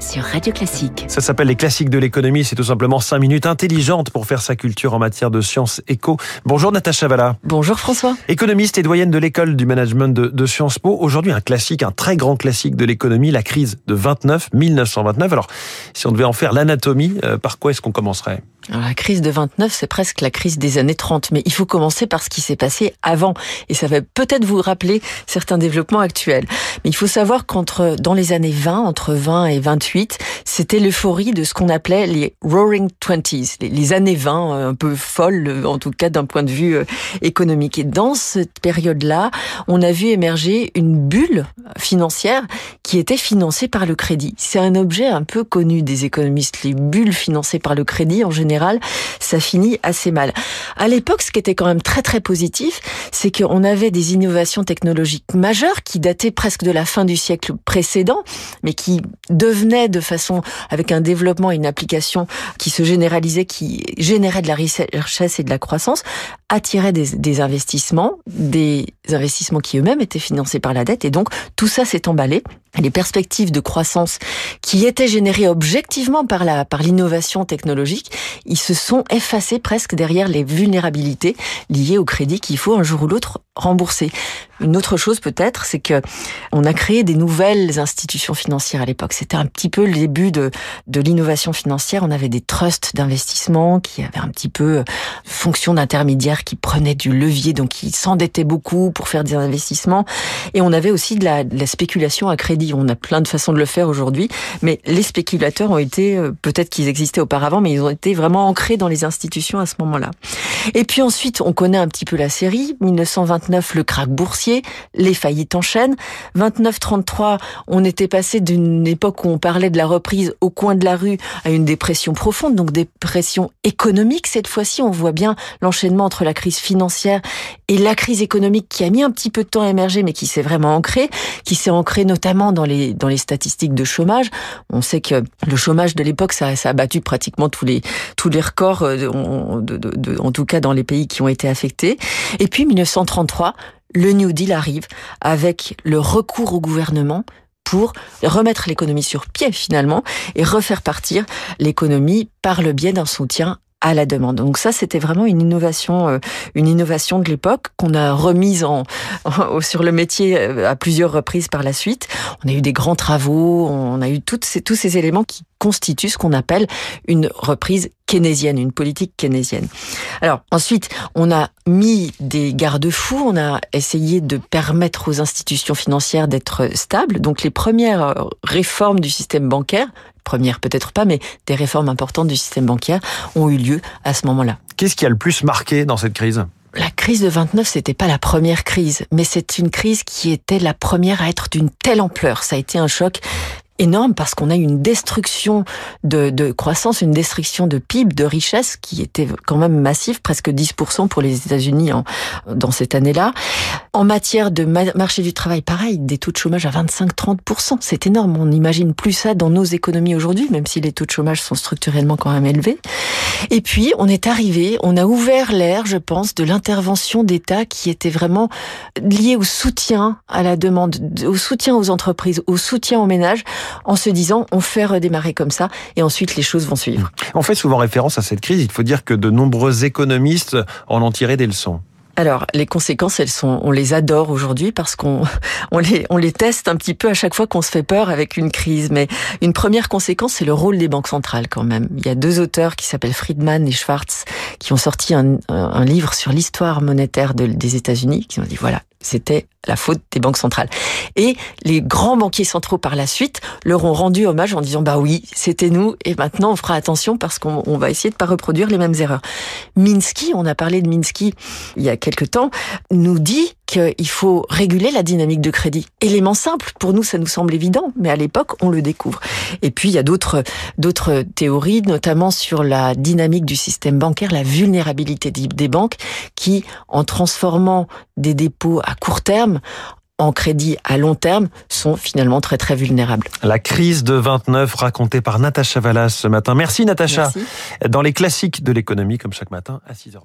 sur Radio Classique. Ça s'appelle les classiques de l'économie. C'est tout simplement 5 minutes intelligentes pour faire sa culture en matière de sciences éco. Bonjour Natacha Valla. Bonjour François. Économiste et doyenne de l'école du management de, de Sciences Po. Aujourd'hui, un classique, un très grand classique de l'économie, la crise de 29, 1929. Alors, si on devait en faire l'anatomie, euh, par quoi est-ce qu'on commencerait? Alors, la crise de 29, c'est presque la crise des années 30, mais il faut commencer par ce qui s'est passé avant, et ça va peut-être vous rappeler certains développements actuels. Mais il faut savoir qu'entre dans les années 20, entre 20 et 28, c'était l'euphorie de ce qu'on appelait les Roaring Twenties, les années 20, euh, un peu folles, en tout cas d'un point de vue euh, économique. Et dans cette période-là, on a vu émerger une bulle financière qui était financée par le crédit. C'est un objet un peu connu des économistes, les bulles financées par le crédit en général ça finit assez mal. À l'époque, ce qui était quand même très très positif, c'est qu'on avait des innovations technologiques majeures qui dataient presque de la fin du siècle précédent, mais qui devenaient de façon, avec un développement et une application qui se généralisait, qui générait de la richesse et de la croissance, attiraient des, des investissements, des investissements qui eux-mêmes étaient financés par la dette, et donc tout ça s'est emballé les perspectives de croissance qui étaient générées objectivement par l'innovation technologique, ils se sont effacés presque derrière les vulnérabilités liées au crédit qu'il faut un jour ou l'autre rembourser. Une autre chose peut-être, c'est que on a créé des nouvelles institutions financières à l'époque. C'était un petit peu le début de de l'innovation financière. On avait des trusts d'investissement qui avaient un petit peu euh, fonction d'intermédiaire, qui prenaient du levier, donc qui s'endettaient beaucoup pour faire des investissements. Et on avait aussi de la, de la spéculation à crédit on a plein de façons de le faire aujourd'hui, mais les spéculateurs ont été, euh, peut-être qu'ils existaient auparavant, mais ils ont été vraiment ancrés dans les institutions à ce moment-là. Et puis ensuite, on connaît un petit peu la série. 1929, le krach boursier, les faillites enchaînent. 29-33, on était passé d'une époque où on parlait de la reprise au coin de la rue à une dépression profonde, donc dépression économique. Cette fois-ci, on voit bien l'enchaînement entre la crise financière et la crise économique qui a mis un petit peu de temps à émerger, mais qui s'est vraiment ancrée, qui s'est ancrée notamment dans les dans les statistiques de chômage. On sait que le chômage de l'époque, ça, a battu pratiquement tous les tous les records, euh, en tout cas dans les pays qui ont été affectés. Et puis 1933, le New Deal arrive avec le recours au gouvernement pour remettre l'économie sur pied finalement et refaire partir l'économie par le biais d'un soutien à la demande. Donc ça, c'était vraiment une innovation, euh, une innovation de l'époque qu'on a remise en, sur le métier euh, à plusieurs reprises par la suite. On a eu des grands travaux, on a eu ces, tous ces éléments qui constituent ce qu'on appelle une reprise keynésienne, une politique keynésienne. Alors ensuite, on a mis des garde-fous, on a essayé de permettre aux institutions financières d'être stables. Donc les premières euh, réformes du système bancaire, premières peut-être pas, mais des réformes importantes du système bancaire ont eu lieu à ce moment-là. Qu'est-ce qui a le plus marqué dans cette crise? La crise de 29, c'était pas la première crise, mais c'est une crise qui était la première à être d'une telle ampleur. Ça a été un choc énorme parce qu'on a une destruction de, de, croissance, une destruction de PIB, de richesse qui était quand même massive, presque 10% pour les États-Unis dans cette année-là. En matière de marché du travail, pareil, des taux de chômage à 25-30%, c'est énorme. On n'imagine plus ça dans nos économies aujourd'hui, même si les taux de chômage sont structurellement quand même élevés. Et puis, on est arrivé, on a ouvert l'air, je pense, de l'intervention d'État qui était vraiment liée au soutien à la demande, au soutien aux entreprises, au soutien aux ménages en se disant on fait redémarrer comme ça et ensuite les choses vont suivre. On fait souvent référence à cette crise. Il faut dire que de nombreux économistes en ont tiré des leçons. Alors, les conséquences, elles sont, on les adore aujourd'hui parce qu'on on les, on les teste un petit peu à chaque fois qu'on se fait peur avec une crise. Mais une première conséquence, c'est le rôle des banques centrales quand même. Il y a deux auteurs qui s'appellent Friedman et Schwartz qui ont sorti un, un livre sur l'histoire monétaire des États-Unis, qui ont dit voilà, c'était la faute des banques centrales. Et les grands banquiers centraux par la suite leur ont rendu hommage en disant bah oui, c'était nous et maintenant on fera attention parce qu'on va essayer de pas reproduire les mêmes erreurs. Minsky, on a parlé de Minsky il y a quelque temps, nous dit qu'il faut réguler la dynamique de crédit. Élément simple, pour nous ça nous semble évident, mais à l'époque on le découvre. Et puis il y a d'autres d'autres théories, notamment sur la dynamique du système bancaire, la vulnérabilité des banques, qui en transformant des dépôts à court terme en crédit à long terme sont finalement très très vulnérables. La crise de 29 racontée par Natacha Vallas ce matin. Merci Natacha. Dans les classiques de l'économie comme chaque matin à 6h20.